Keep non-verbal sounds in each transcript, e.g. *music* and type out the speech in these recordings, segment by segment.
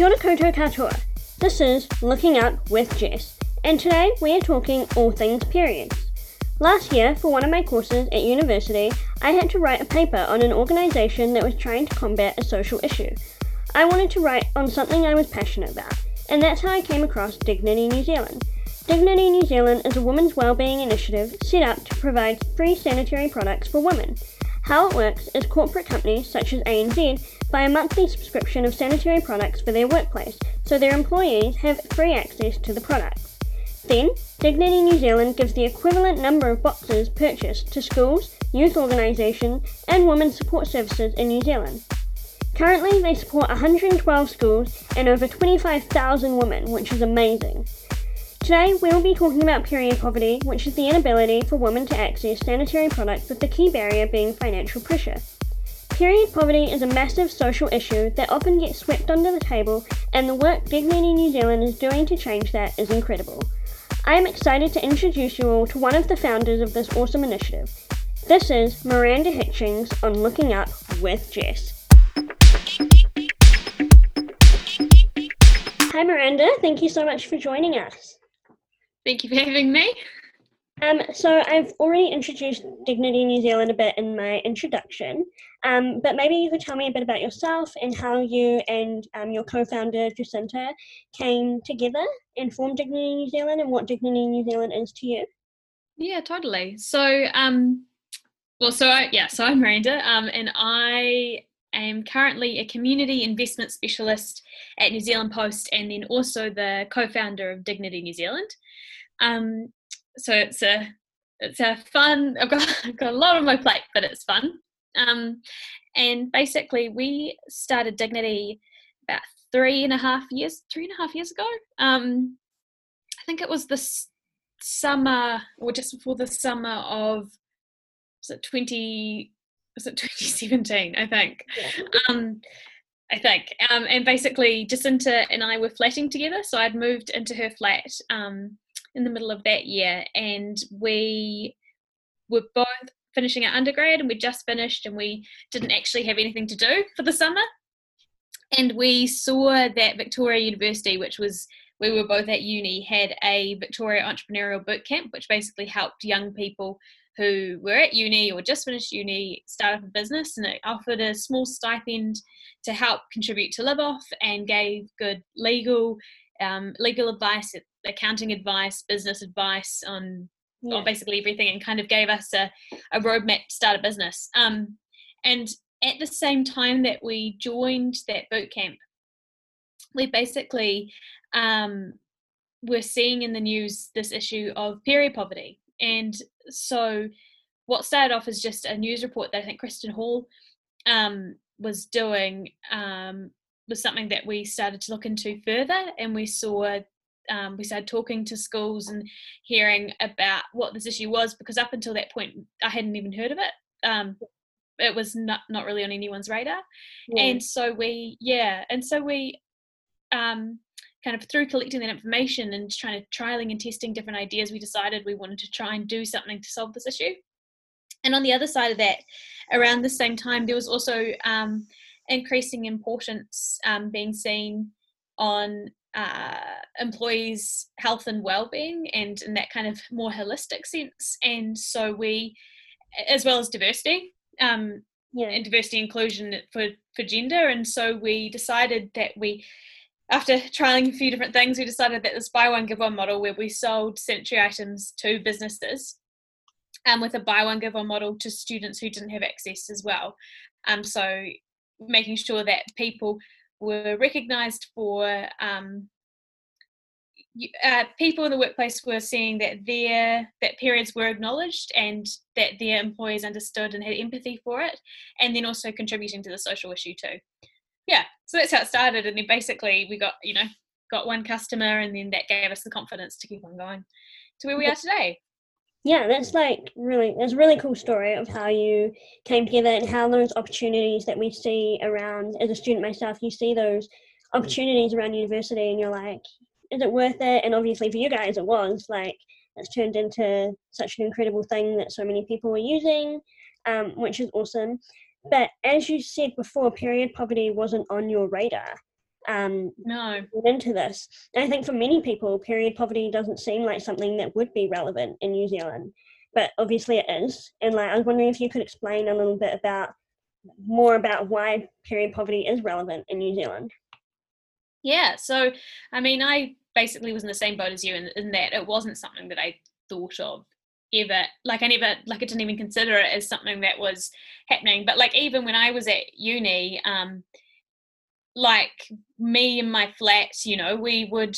Kia ora koutou katoa. This is Looking Up with Jess, and today we are talking all things periods. Last year, for one of my courses at university, I had to write a paper on an organisation that was trying to combat a social issue. I wanted to write on something I was passionate about, and that's how I came across Dignity New Zealand. Dignity New Zealand is a women's wellbeing initiative set up to provide free sanitary products for women. How it works is corporate companies such as ANZ buy a monthly subscription of sanitary products for their workplace, so their employees have free access to the products. Then, Dignity New Zealand gives the equivalent number of boxes purchased to schools, youth organisations, and women's support services in New Zealand. Currently, they support 112 schools and over 25,000 women, which is amazing. Today, we will be talking about period poverty, which is the inability for women to access sanitary products with the key barrier being financial pressure. Period poverty is a massive social issue that often gets swept under the table, and the work Dignity New Zealand is doing to change that is incredible. I am excited to introduce you all to one of the founders of this awesome initiative. This is Miranda Hitchings on Looking Up with Jess. Hi, Miranda. Thank you so much for joining us. Thank you for having me. Um, so I've already introduced Dignity New Zealand a bit in my introduction, um, but maybe you could tell me a bit about yourself and how you and um, your co-founder Jacinta came together and formed Dignity New Zealand and what Dignity New Zealand is to you. Yeah, totally. So, um, well, so I, yeah, so I'm Miranda, um, and I am currently a community investment specialist at New Zealand Post, and then also the co-founder of Dignity New Zealand. Um, so it's a it's a fun. I've got *laughs* I've got a lot on my plate, but it's fun. Um, and basically, we started Dignity about three and a half years three and a half years ago. Um, I think it was this summer or just before the summer of was it 20 was it *laughs* 2017 i think yeah. um i think um and basically jacinta and i were flatting together so i'd moved into her flat um in the middle of that year, and we were both finishing our undergrad, and we just finished, and we didn't actually have anything to do for the summer. And we saw that Victoria University, which was we were both at uni, had a Victoria Entrepreneurial Boot Camp, which basically helped young people who were at uni or just finished uni start up a business and it offered a small stipend to help contribute to live off and gave good legal um, legal advice accounting advice, business advice on, yeah. on basically everything, and kind of gave us a, a roadmap to start a business. Um, and at the same time that we joined that boot camp, we basically um, were seeing in the news this issue of period poverty. And so, what started off as just a news report that I think Kristen Hall um, was doing um, was something that we started to look into further, and we saw um, we started talking to schools and hearing about what this issue was because up until that point I hadn't even heard of it. Um, it was not not really on anyone's radar, yeah. and so we yeah, and so we um, kind of through collecting that information and trying to trialing and testing different ideas, we decided we wanted to try and do something to solve this issue. And on the other side of that, around the same time, there was also um, increasing importance um, being seen on uh, employees' health and well-being, and in that kind of more holistic sense. And so we, as well as diversity, um, yeah. and diversity inclusion for for gender. And so we decided that we, after trialing a few different things, we decided that this buy one give one model, where we sold sanitary items to businesses, um, with a buy one give one model to students who didn't have access as well. Um, so making sure that people were recognised for um, uh, people in the workplace were seeing that their that periods were acknowledged and that their employers understood and had empathy for it, and then also contributing to the social issue too. Yeah, so that's how it started, and then basically we got you know got one customer, and then that gave us the confidence to keep on going to where we are today yeah that's like really that's a really cool story of how you came together and how those opportunities that we see around as a student myself you see those opportunities around university and you're like is it worth it? And obviously for you guys it was like it's turned into such an incredible thing that so many people were using um, which is awesome. But as you said before period poverty wasn't on your radar um, no into this. And I think for many people, period poverty doesn't seem like something that would be relevant in New Zealand, but obviously it is. And like I was wondering if you could explain a little bit about more about why period poverty is relevant in New Zealand. Yeah, so I mean, I basically was in the same boat as you in, in that it wasn't something that I thought of ever like i never like i didn't even consider it as something that was happening but like even when i was at uni um like me and my flat you know we would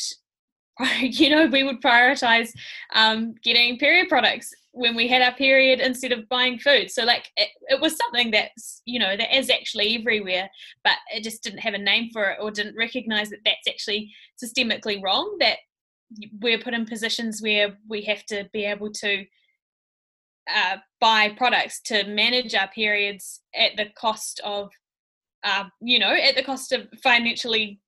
*laughs* you know we would prioritize um getting period products when we had our period instead of buying food. So like it, it was something that's you know that is actually everywhere but it just didn't have a name for it or didn't recognize that that's actually systemically wrong that we're put in positions where we have to be able to uh, buy products to manage our periods at the cost of, uh, you know, at the cost of financially.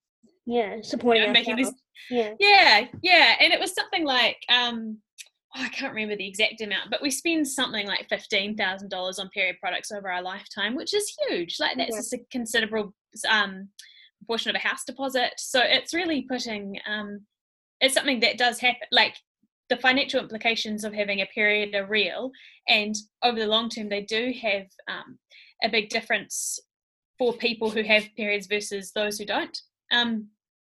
Yeah, supporting you know, making this. Yeah. Yeah, yeah, and it was something like um, oh, I can't remember the exact amount, but we spend something like fifteen thousand dollars on period products over our lifetime, which is huge. Like that's yeah. a considerable um, portion of a house deposit. So it's really putting um, it's something that does happen. Like the financial implications of having a period are real, and over the long term, they do have um, a big difference for people who have periods versus those who don't. Um,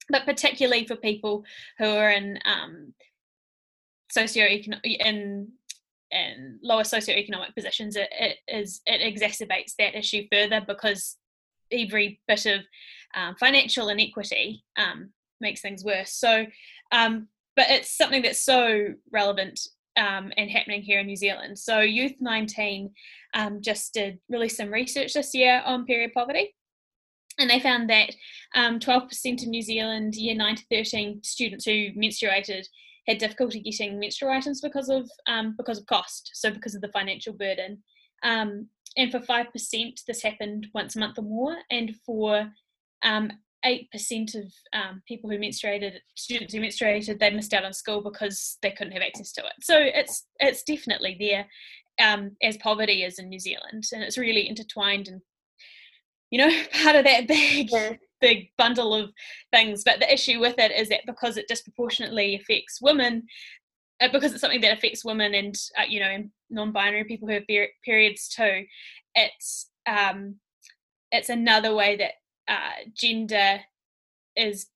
but particularly for people who are in um, socioeconomic in in lower socioeconomic positions, it, it is it exacerbates that issue further because every bit of um, financial inequity um, makes things worse. So um, but it's something that's so relevant um, and happening here in New Zealand. So Youth 19 um, just did release some research this year on period poverty. And they found that um, 12% of New Zealand year 9 to 13 students who menstruated had difficulty getting menstrual items because of um, because of cost, so because of the financial burden. Um, and for 5%, this happened once a month or more. And for um, eight percent of um, people who menstruated, students who menstruated, they missed out on school because they couldn't have access to it. So it's it's definitely there, um, as poverty is in New Zealand, and it's really intertwined and you know *laughs* part of that big yeah. big bundle of things. But the issue with it is that because it disproportionately affects women, uh, because it's something that affects women and uh, you know non-binary people who have periods too, it's um, it's another way that uh, gender is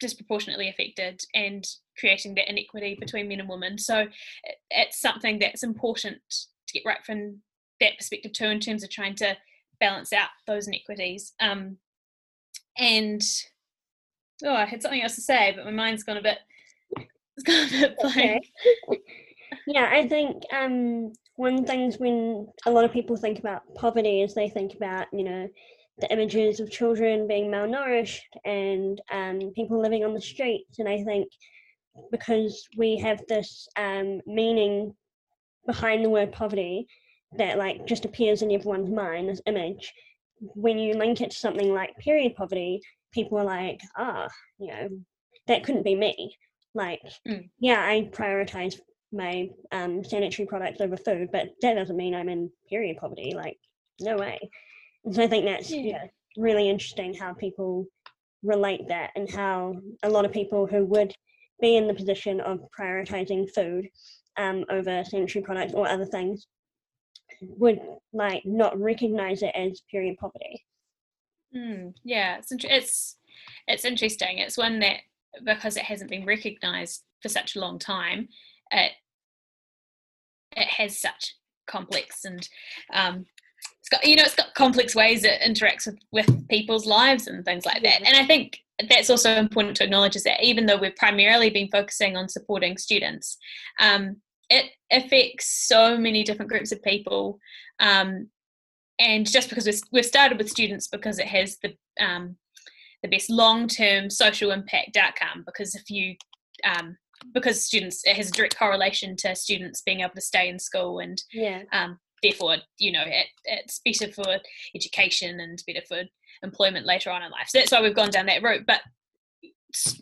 disproportionately affected and creating that inequity between men and women. So it's something that's important to get right from that perspective too, in terms of trying to balance out those inequities. Um, and oh, I had something else to say, but my mind's gone a bit. It's *laughs* gone a bit blank. Okay. *laughs* yeah, I think um, one things when a lot of people think about poverty is they think about you know the images of children being malnourished and um, people living on the streets. And I think because we have this um, meaning behind the word poverty that like just appears in everyone's mind, this image, when you link it to something like period poverty, people are like, ah, you know, that couldn't be me. Like, mm. yeah, I prioritize my um, sanitary products over food, but that doesn't mean I'm in period poverty. Like, no way. So I think that's yeah. yeah, really interesting how people relate that and how a lot of people who would be in the position of prioritizing food um, over sanitary products or other things would like not recognize it as period poverty. Mm, yeah, it's, it's it's interesting. It's one that because it hasn't been recognized for such a long time, it it has such complex and um, it's got you know it's got complex ways it interacts with, with people's lives and things like that and i think that's also important to acknowledge is that even though we've primarily been focusing on supporting students um, it affects so many different groups of people um, and just because we've, we've started with students because it has the um, the best long-term social impact outcome because if you um, because students it has a direct correlation to students being able to stay in school and yeah. um, therefore, you know, it, it's better for education and better for employment later on in life. So that's why we've gone down that route. But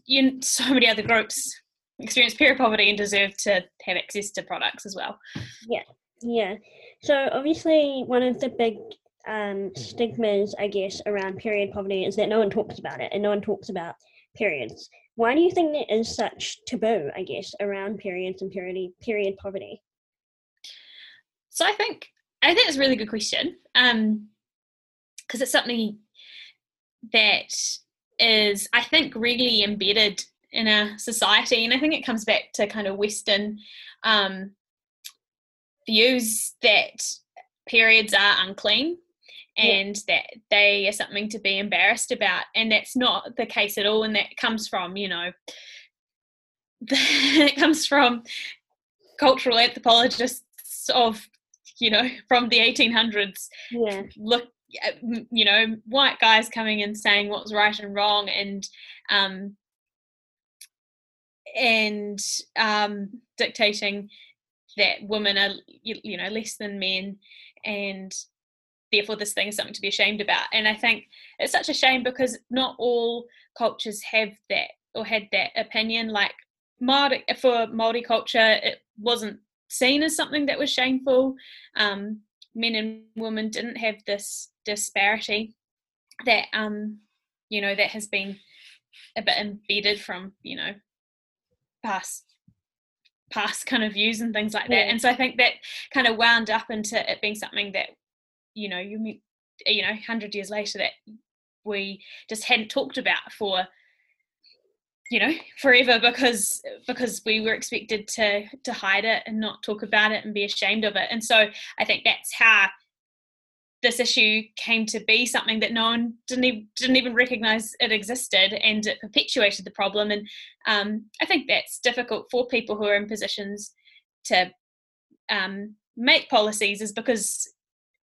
you, *laughs* so many other groups experience period poverty and deserve to have access to products as well. Yeah, yeah. So obviously, one of the big um, stigmas, I guess, around period poverty is that no one talks about it and no one talks about periods. Why do you think there is such taboo, I guess, around periods and period period poverty? So I think I think it's a really good question. Um, because it's something that is, I think, really embedded in our society, and I think it comes back to kind of Western um, views that periods are unclean and yeah. that they are something to be embarrassed about and that's not the case at all and that comes from you know *laughs* it comes from cultural anthropologists of *laughs* you know from the 1800s yeah. look you know white guys coming and saying what's right and wrong and um and um dictating that women are you, you know less than men and therefore this thing is something to be ashamed about. And i think it's such a shame because not all cultures have that or had that opinion. Like Maori, for Maori culture it wasn't seen as something that was shameful um, men and women didn't have this disparity that um you know that has been a bit embedded from you know past past kind of views and things like that yeah. and so i think that kind of wound up into it being something that you know you you know 100 years later that we just hadn't talked about for you know *laughs* forever because because we were expected to to hide it and not talk about it and be ashamed of it. And so i think that's how this issue came to be something that no one didn't even, didn't even recognize it existed and it perpetuated the problem. And um, i think that's difficult for people who are in positions to um, make policies is because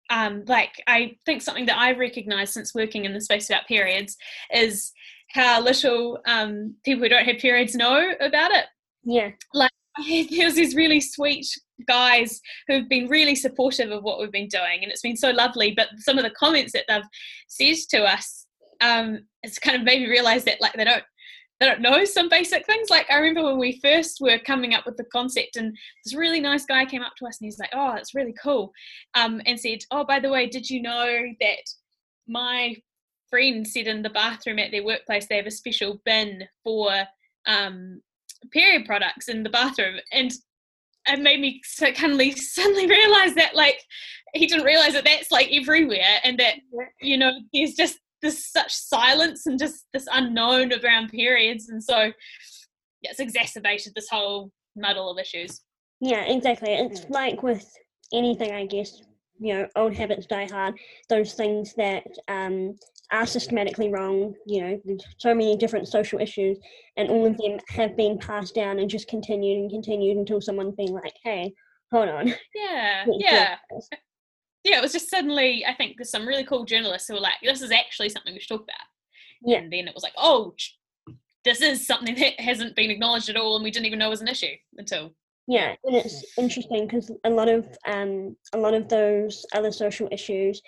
um, like i think something that i've recognized since working in the space about periods is how little um, people who don't have periods know about it yeah like *laughs* there's these really sweet guys who've been really supportive of what we've been doing, and it's been so lovely. But some of the comments that they've said to us, um, it's kind of made me realize that like they don't they don't know some basic things. Like I remember when we first were coming up with the concept, and this really nice guy came up to us and he's like, "Oh, it's really cool," um, and said, "Oh, by the way, did you know that my friend said in the bathroom at their workplace they have a special bin for um, period products in the bathroom. And it made me so kind suddenly realize that like he didn't realize that that's like everywhere and that you know there's just this such silence and just this unknown around periods. And so yeah, it's exacerbated this whole muddle of issues. Yeah exactly. It's like with anything i guess you know old habits die hard. Those things that um are systematically wrong. You know, there's so many different social issues, and all of them have been passed down and just continued and continued until someone's been like, "Hey, hold on." *laughs* Yeah, yeah, yeah. It was just suddenly, I think, there's some really cool journalists who were like, "This is actually something we should talk about." Yeah. And then it was like, "Oh, this is something that hasn't been acknowledged at all, and we didn't even know it was an issue until." Yeah, and it's interesting because a lot of um, a lot of those other social issues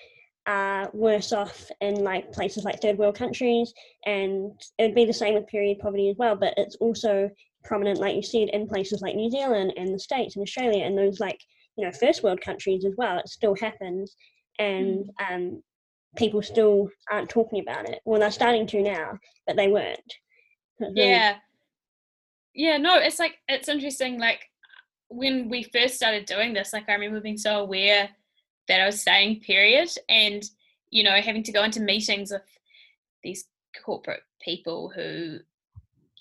are worse off in like places like third world countries and it would be the same with period poverty as well but it's also prominent like you it in places like new zealand and the states and australia and those like you know first world countries as well it still happens and mm. um, people still aren't talking about it. Well they're starting to now but they weren't. Yeah. Yeah no it's like it's interesting like when we first started doing this like i remember being so aware that I was saying, period. And, you know, having to go into meetings with these corporate people who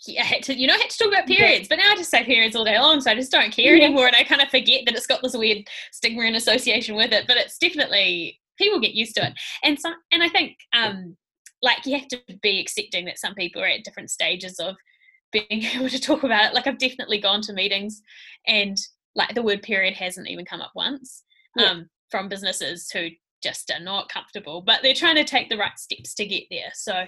yeah, *laughs* I had to, you know, I had to talk about periods, but now I just say periods all day long, so I just don't care yeah. anymore, and I kind of forget that it's got this weird stigma and association with it. But it's definitely people get used to it, and some, and I think, um, like you have to be accepting that some people are at different stages of being *laughs* able to talk about it. Like I've definitely gone to meetings, and like the word period hasn't even come up once. Yeah. Um, from businesses who just are not comfortable, but they're trying to take the right steps to get there. So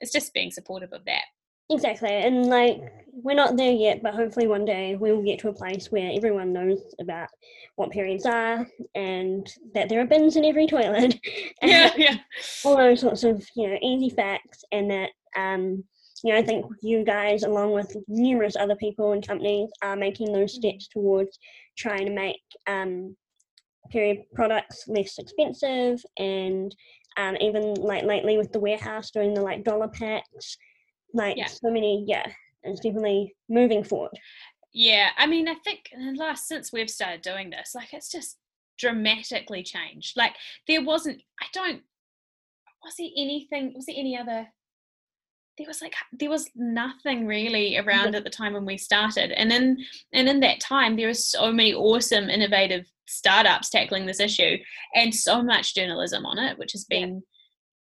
it's just being supportive of that. Exactly. And like, we're not there yet, but hopefully one day we will get to a place where everyone knows about what periods are and that there are bins in every toilet. *laughs* yeah, yeah. All those sorts of, you know, easy facts. And that, um, you know, I think you guys, along with numerous other people and companies, are making those steps towards trying to make um, period products less expensive and um, even like lately with the warehouse doing the like dollar packs like yeah. so many yeah it's definitely moving forward yeah i mean i think last since we've started doing this like it's just dramatically changed like there wasn't i don't was there anything was there any other there was like there was nothing really around at the time when we started. And in and in that time there were so many awesome innovative startups tackling this issue and so much journalism on it which has been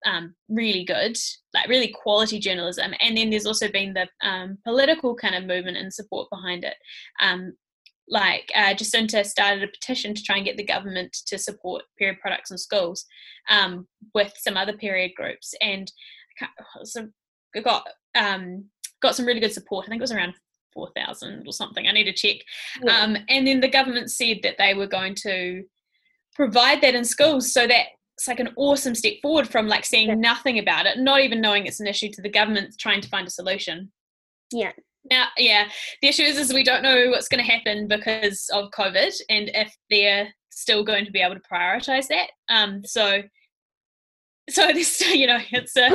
yeah. um, really good like really quality journalism. And then there's also been the um, political kind of movement and support behind it. Um, like uh, Jacinta started a petition to try and get the government to support period products in schools um, with some other period groups. And so got um, got some really good support. I think it was around four thousand or something. I need to check. Yeah. Um, and then the government said that they were going to provide that in schools, so that it's like an awesome step forward from like seeing yeah. nothing about it, not even knowing it's an issue, to the government trying to find a solution. Yeah. Now, yeah, the issue is, is we don't know what's going to happen because of COVID, and if they're still going to be able to prioritize that. Um, so so this *laughs* you know it's a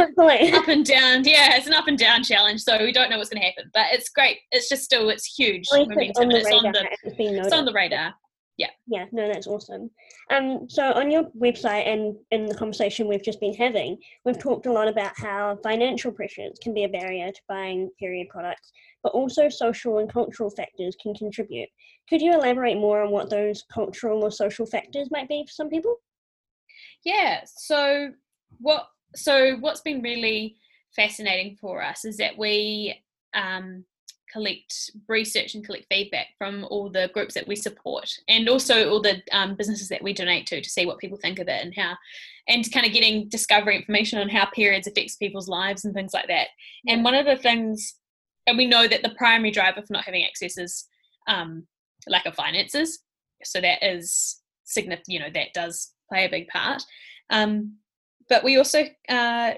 up and down yeah it's an up and down challenge so we don't know what's going to happen but it's great it's just still it's huge momentum on it's, on the, it's on the radar yeah. Yeah no that's awesome. Um so on your website and in the conversation we've just been having we've talked a lot about how financial pressures can be a barrier to buying period products but also social and cultural factors can contribute. Could you elaborate more on what those cultural or social factors might be for some people? Yeah so what so what's been really fascinating for us is that we um, collect research and collect feedback from all the groups that we support and also all the um, businesses that we donate to to see what people think of it and how and kind of getting discovery information on how periods affects people's lives and things like that. And one of the things and we know that the primary driver for not having access is um, lack of finances. So that is significant you know that does play a big part. Um, but we also uh,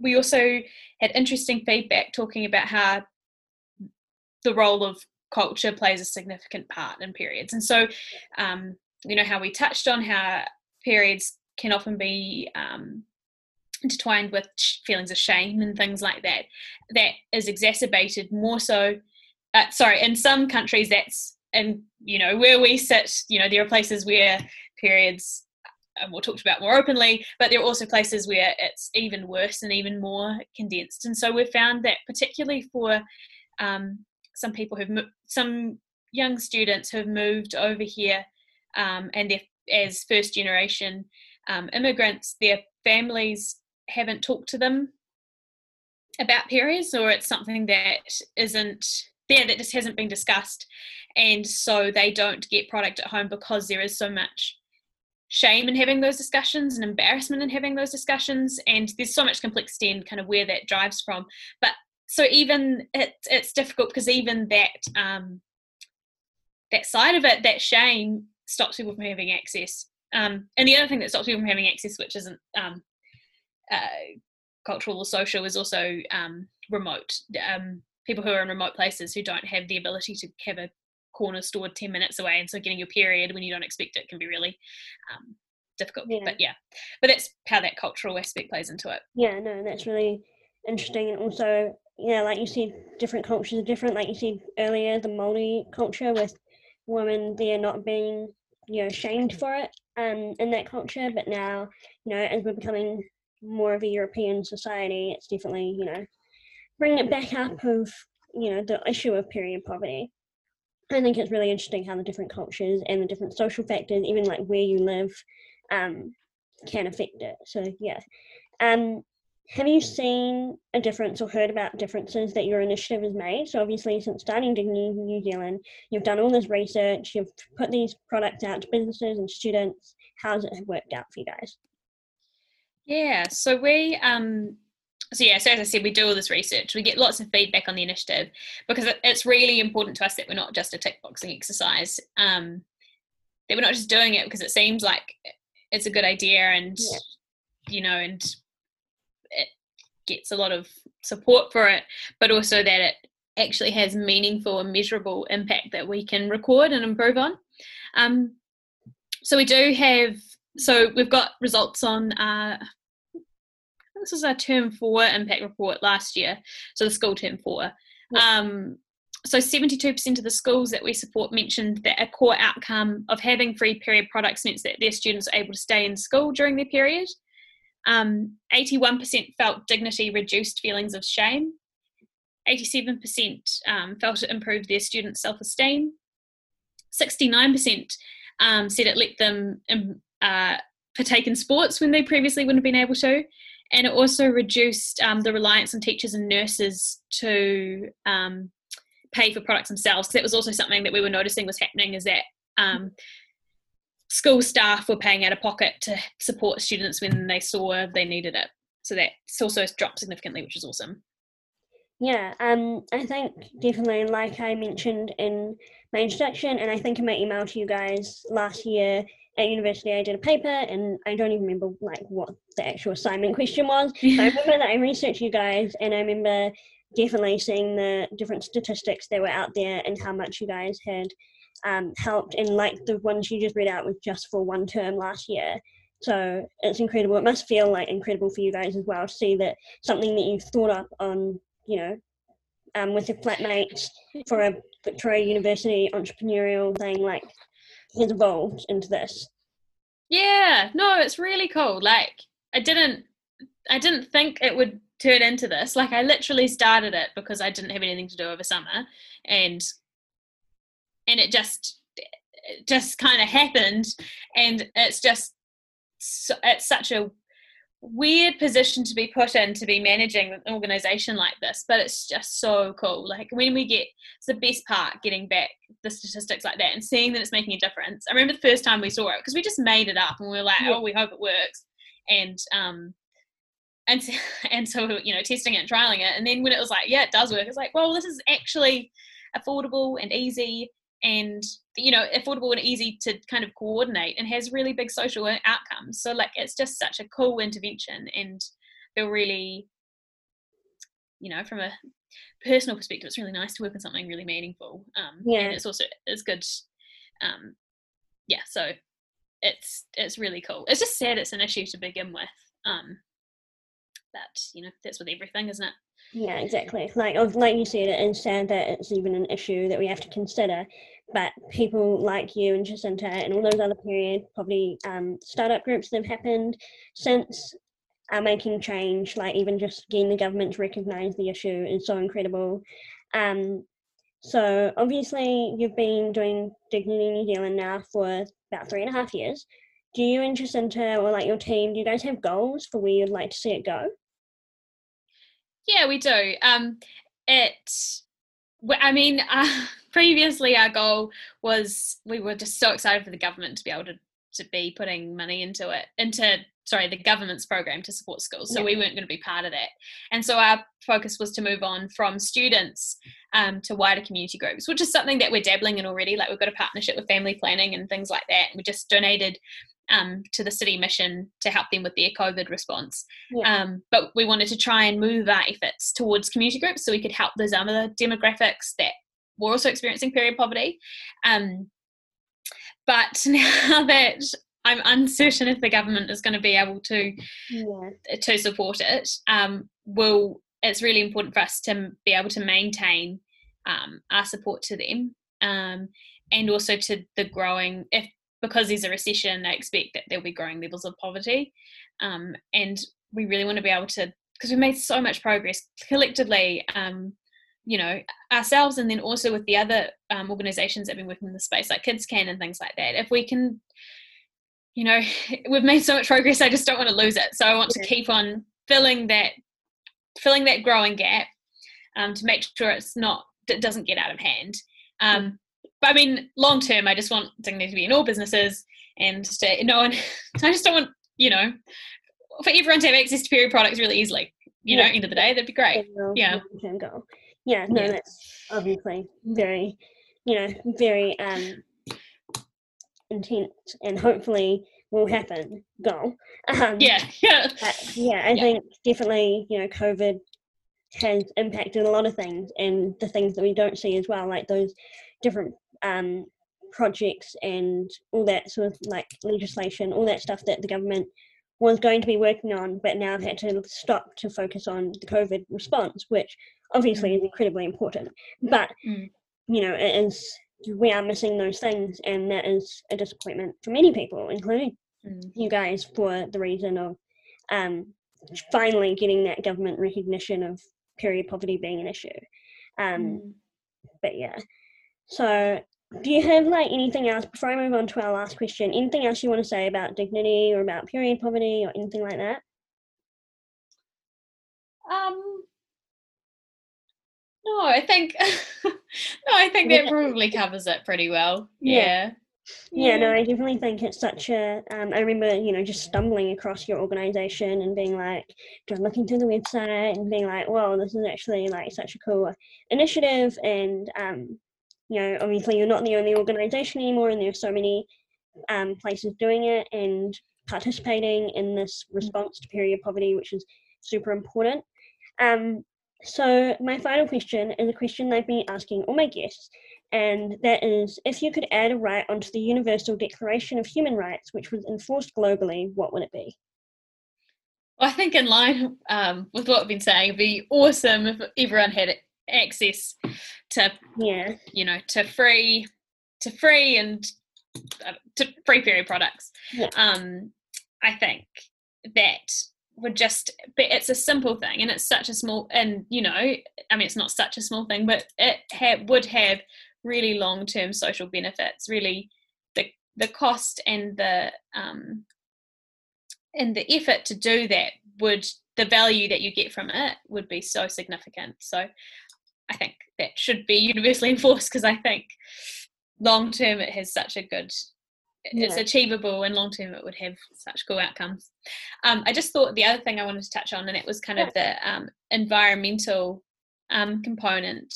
we also had interesting feedback talking about how the role of culture plays a significant part in periods. And so um, you know how we touched on how periods can often be um, intertwined with feelings of shame and things like that that is exacerbated more so uh, sorry in some countries that's and you know where we sit you know there are places where periods and we'll talk about more openly, but there are also places where it's even worse and even more condensed. And so we've found that particularly for um, some people who've mo- some young students who've moved over here um, and they're as first generation um, immigrants, their families haven't talked to them about periods, or it's something that isn't there that just hasn't been discussed, and so they don't get product at home because there is so much shame in having those discussions and embarrassment in having those discussions. And there's so much complexity in kind of where that drives from. But so even it, it's difficult because even that um, that side of it that shame stops people from having access. Um, and the other thing that stops people from having access which isn't um, uh, cultural or social is also um, remote. Um, people who are in remote places who don't have the ability to have a corner store 10 minutes away and so getting your period when you don't expect it can be really um, difficult yeah. but yeah. But that's how that cultural aspect plays into it. Yeah no that's really interesting and also yeah like you said different cultures are different like you said earlier the Maori culture with women there not being you know shamed for it um in that culture but now you know as we're becoming more of a European society it's definitely you know bringing it back up of you know the issue of period poverty I think it's really interesting how the different cultures and the different social factors, even like where you live, um, can affect it. So yeah. Um, have you seen a difference or heard about differences that your initiative has made? So obviously, since starting Dignity New Zealand, you've done all this research, you've put these products out to businesses and students. How's it worked out for you guys? Yeah, so we um, so yeah, so as I said, we do all this research. We get lots of feedback on the initiative because it's really important to us that we're not just a tick boxing exercise. Um, that we're not just doing it because it seems like it's a good idea and yeah. you know and it gets a lot of support for it, but also that it actually has meaningful and measurable impact that we can record and improve on. Um, so we do have so we've got results on uh, this was our term four impact report last year so the school term four. Um, so 72% of the schools that we support mentioned that a core outcome of having free period products meant that their students are able to stay in school during their period. Um, 81% felt dignity reduced feelings of shame. 87% um, felt it improved their students self-esteem. 69% um, said it let them um, uh, partake in sports when they previously wouldn't have been able to. And it also reduced um, the reliance on teachers and nurses to um, pay for products themselves. That was also something that we were noticing was happening is that um, school staff were paying out of pocket to support students when they saw they needed it. So that also dropped significantly, which is awesome. Yeah, um, I think definitely, like I mentioned in my introduction, and I think in my email to you guys last year at university, I did a paper, and I don't even remember like what the actual assignment question was. *laughs* I remember that I researched you guys, and I remember definitely seeing the different statistics that were out there and how much you guys had um, helped. And like the ones you just read out was just for one term last year. So it's incredible. It must feel like incredible for you guys as well to see that something that you thought up on you know, um, with your flatmates for a Victoria University entrepreneurial thing, like has evolved into this. Yeah, no, it's really cool. Like I didn't, I didn't think it would turn into this. Like I literally started it because I didn't have anything to do over summer, and and it just, it just kind of happened, and it's just, it's such a weird position to be put in to be managing an organization like this but it's just so cool. Like when we get it's the best part getting back the statistics like that and seeing that it's making a difference. I remember the first time we saw it because we just made it up and we were like yeah. oh we hope it works. And um and *laughs* and so you know testing it and trialing it. And then when it was like yeah it does work it's like well this is actually affordable and easy and you know affordable and easy to kind of coordinate and has really big social outcomes. So like it's just such a cool intervention and feel really you know from a personal perspective it's really nice to work on something really meaningful um yeah. and it's also it's good um yeah so it's it's really cool. It's just sad it's an issue to begin with um but you know that's with everything isn't it yeah, exactly. Like like you said, it is sad that it's even an issue that we have to consider. But people like you and Jacinta and all those other period probably um, startup groups that have happened since are making change. Like even just getting the government to recognise the issue is so incredible. Um, so obviously you've been doing Dignity New Zealand now for about three and a half years. Do you and Jacinta or like your team, do you guys have goals for where you'd like to see it go? Yeah, we do. Um, it, I mean, *laughs* uh, previously our goal was we were just so excited for the government to be able to to be putting money into it into sorry the government's program to support schools so yeah. we weren't going to be part of that and so our focus was to move on from students um, to wider community groups which is something that we're dabbling in already like we've got a partnership with family planning and things like that and we just donated um, to the city mission to help them with their COVID response. Yeah. Um, but we wanted to try and move our efforts towards community groups so we could help those other demographics that were also experiencing period poverty. Um, but *laughs* now that I'm uncertain if the government is going to be able to yeah. to support it, um, will it's really important for us to be able to maintain um, our support to them um, and also to the growing if because there's a recession, they expect that there'll be growing levels of poverty. Um, and we really want to be able to, because we've made so much progress collectively, um, you know, ourselves and then also with the other um, organizations that have been working in the space, like Kids Can and things like that. If we can, you know, *laughs* we've made so much progress, I just don't want to lose it. So I want yeah. to keep on filling that, filling that growing gap um, to make sure it's not, it doesn't get out of hand. Um, but I mean, long term, I just want Dignity to be in all businesses and to no one. *laughs* I just don't want you know for everyone to have access to period products really easily. You yeah. know, end of the day, that'd be great. Yeah. Go. Yeah. No, yeah. that's obviously very, you know, very um intense, and hopefully will happen. Goal. Um, yeah. Yeah. yeah, I yeah. think definitely, you know, COVID has impacted a lot of things and the things that we don't see as well, like those different um, projects and all that sort of like legislation, all that stuff that the government was going to be working on, but now I've had to stop to focus on the COVID response, which obviously is incredibly important. But Mm. you know, it is we are missing those things, and that is a disappointment for many people, including Mm. you guys, for the reason of um, finally getting that government recognition of period poverty being an issue. Um, Mm. But yeah, so do you have like anything else before I move on to our last question? Anything else you want to say about dignity or about period poverty or anything like that? Um, no, I think *laughs* no, I think that probably covers it pretty well. Yeah. Yeah. Yeah, no, I definitely think it's such a. Um, I remember, you know, just stumbling across your organization and being like, just looking through the website and being like, "Whoa, this is actually like such a cool initiative." And um, you know, obviously, you're not the only organization anymore, and there's so many um, places doing it and participating in this response to period poverty, which is super important. Um, so, my final question is a question I've been asking all my guests, and that is if you could add a right onto the Universal Declaration of Human Rights, which was enforced globally, what would it be? Well, I think in line um, with what I've been saying, it'd be awesome if everyone had access to, Yeah, you know, to free, to free and uh, to free period products. Yeah. Um, I think that would just, but it's a simple thing, and it's such a small, and you know, I mean, it's not such a small thing, but it ha- would have really long-term social benefits. Really, the the cost and the um, and the effort to do that would the value that you get from it would be so significant so i think that should be universally *laughs* enforced because i think long term it has such a good it's achievable and long term it would have such cool outcomes. Um, i just thought the other thing i wanted to touch on and it was kind of the um, environmental um, component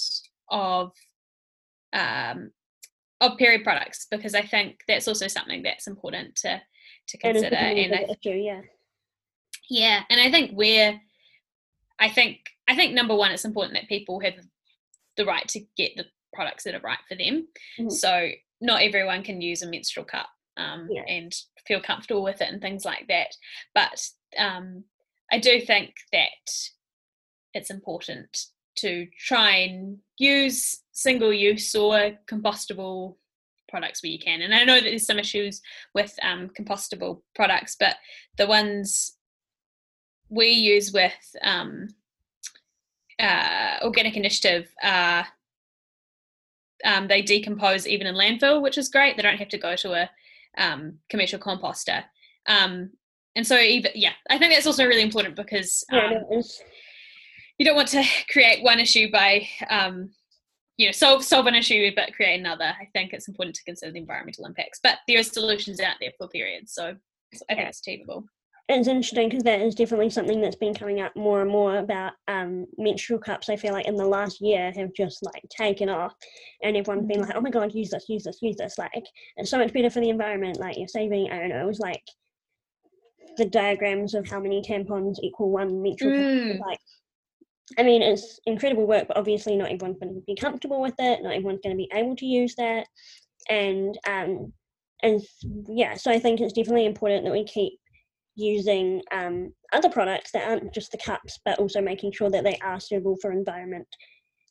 of um, of period products because i think that's also something that's important to to consider and I issue. Yeah, yeah, and I think we're, I think I think number one, it's important that people have the right to get the products that are right for them. Mhm. So not everyone can use a menstrual cup um, Yeah. and feel comfortable with it and things like that. But um, I do think that it's important to try and use single use or compostable products where you can. And I know that there's some issues with um, compostable products, but the ones we use with um, uh, Organic Initiative, uh, um, they decompose even in landfill, which is great. They don't have to go to a um, commercial composter. Um, and so, even yeah, I think that's also really important because yeah, um, you don't want to *laughs* create one issue by um, you know solve solve an issue but create another. I think it's important to consider the environmental impacts, but there are solutions out there for periods, so I think Yeah. it's achievable. It's interesting because that is definitely something that's been coming up more and more about um, menstrual cups. I feel like in the last year have just like taken off, and everyone's been Mhm. like, "Oh my god, use this, use this, use this!" Like it's so much better for the environment. Like you're saving. I don't know. It was like the diagrams of how many tampons equal one menstrual cup. Mm. Like, I mean, it's incredible work, but obviously not everyone's going to be comfortable with it. Not everyone's going to be able to use that, and um, and yeah. So I think it's definitely important that we keep using um, other products that aren't just the cups, but also making sure that they are suitable for environment.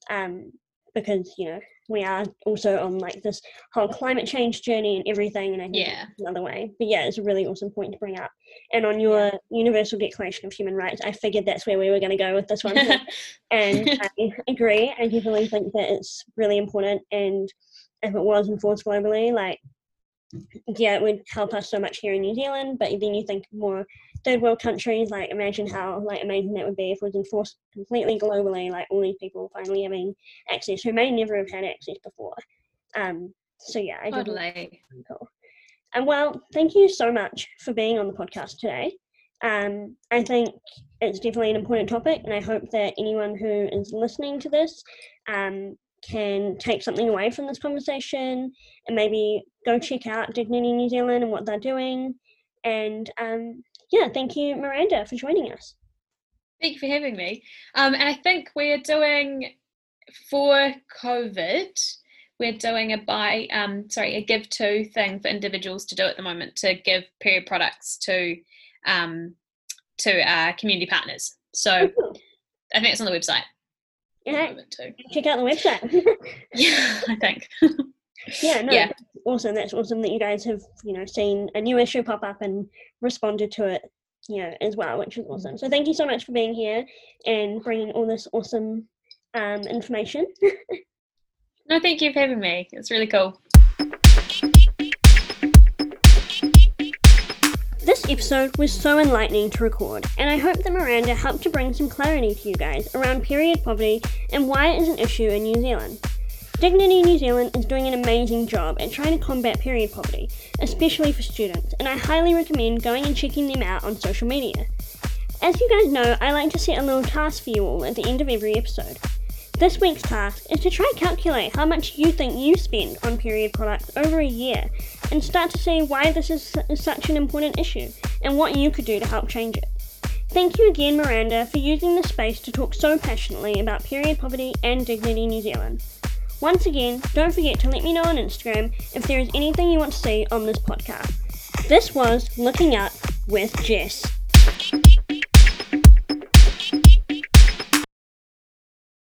Um, because you know we are also on like this whole climate change journey and everything, and I think Yeah. another way. But yeah, it's a really awesome point to bring up. And on your Universal Declaration of Human Rights, I figured that's where we were going to go with this one, *laughs* and I agree. I definitely think that it's really important, and if it was enforced globally, like yeah, it would help us so much here in New Zealand. But then you think more third world countries, like imagine how like amazing that would be if it was enforced completely globally, like all these people finally having access who may never have had access before. Um, so yeah, I Totally. cool. And well, thank you so much for being on the podcast today. Um, I think it's definitely an important topic, and I hope that anyone who is listening to this um, can take something away from this conversation and maybe go check out Dignity New Zealand and what they're doing. And um, yeah, thank you, Miranda, for joining us. Thank you for having me. Um, and I think we're doing for COVID, we're doing a buy, um, sorry, a give to thing for individuals to do at the moment to give period products to um, to our community partners. So I think it's on the website. Yeah, check out the website. *laughs* yeah, I think. yeah, no, yeah. awesome. That's awesome that you guys have, you know, seen a new issue pop up and responded to it, you know, as well, which is awesome. So thank you so much for being here and bringing all this awesome um, information. *laughs* no, thank you for having me. It's really cool. This episode was so enlightening to record, and I hope that Miranda helped to bring some clarity to you guys around period poverty and why it is an issue in New Zealand. Dignity New Zealand is doing an amazing job at trying to combat period poverty, especially for students, and I highly recommend going and checking them out on social media. As you guys know, I like to set a little task for you all at the end of every episode. This week's task is to try calculate how much you think you spend on period products over a year and start to see why this is such an important issue and what you could do to help change it. Thank you again, Miranda, for using this space to talk so passionately about period poverty and Dignity in New Zealand. Once again, don't forget to let me know on Instagram if there is anything you want to see on this podcast. This was Looking Up with Jess.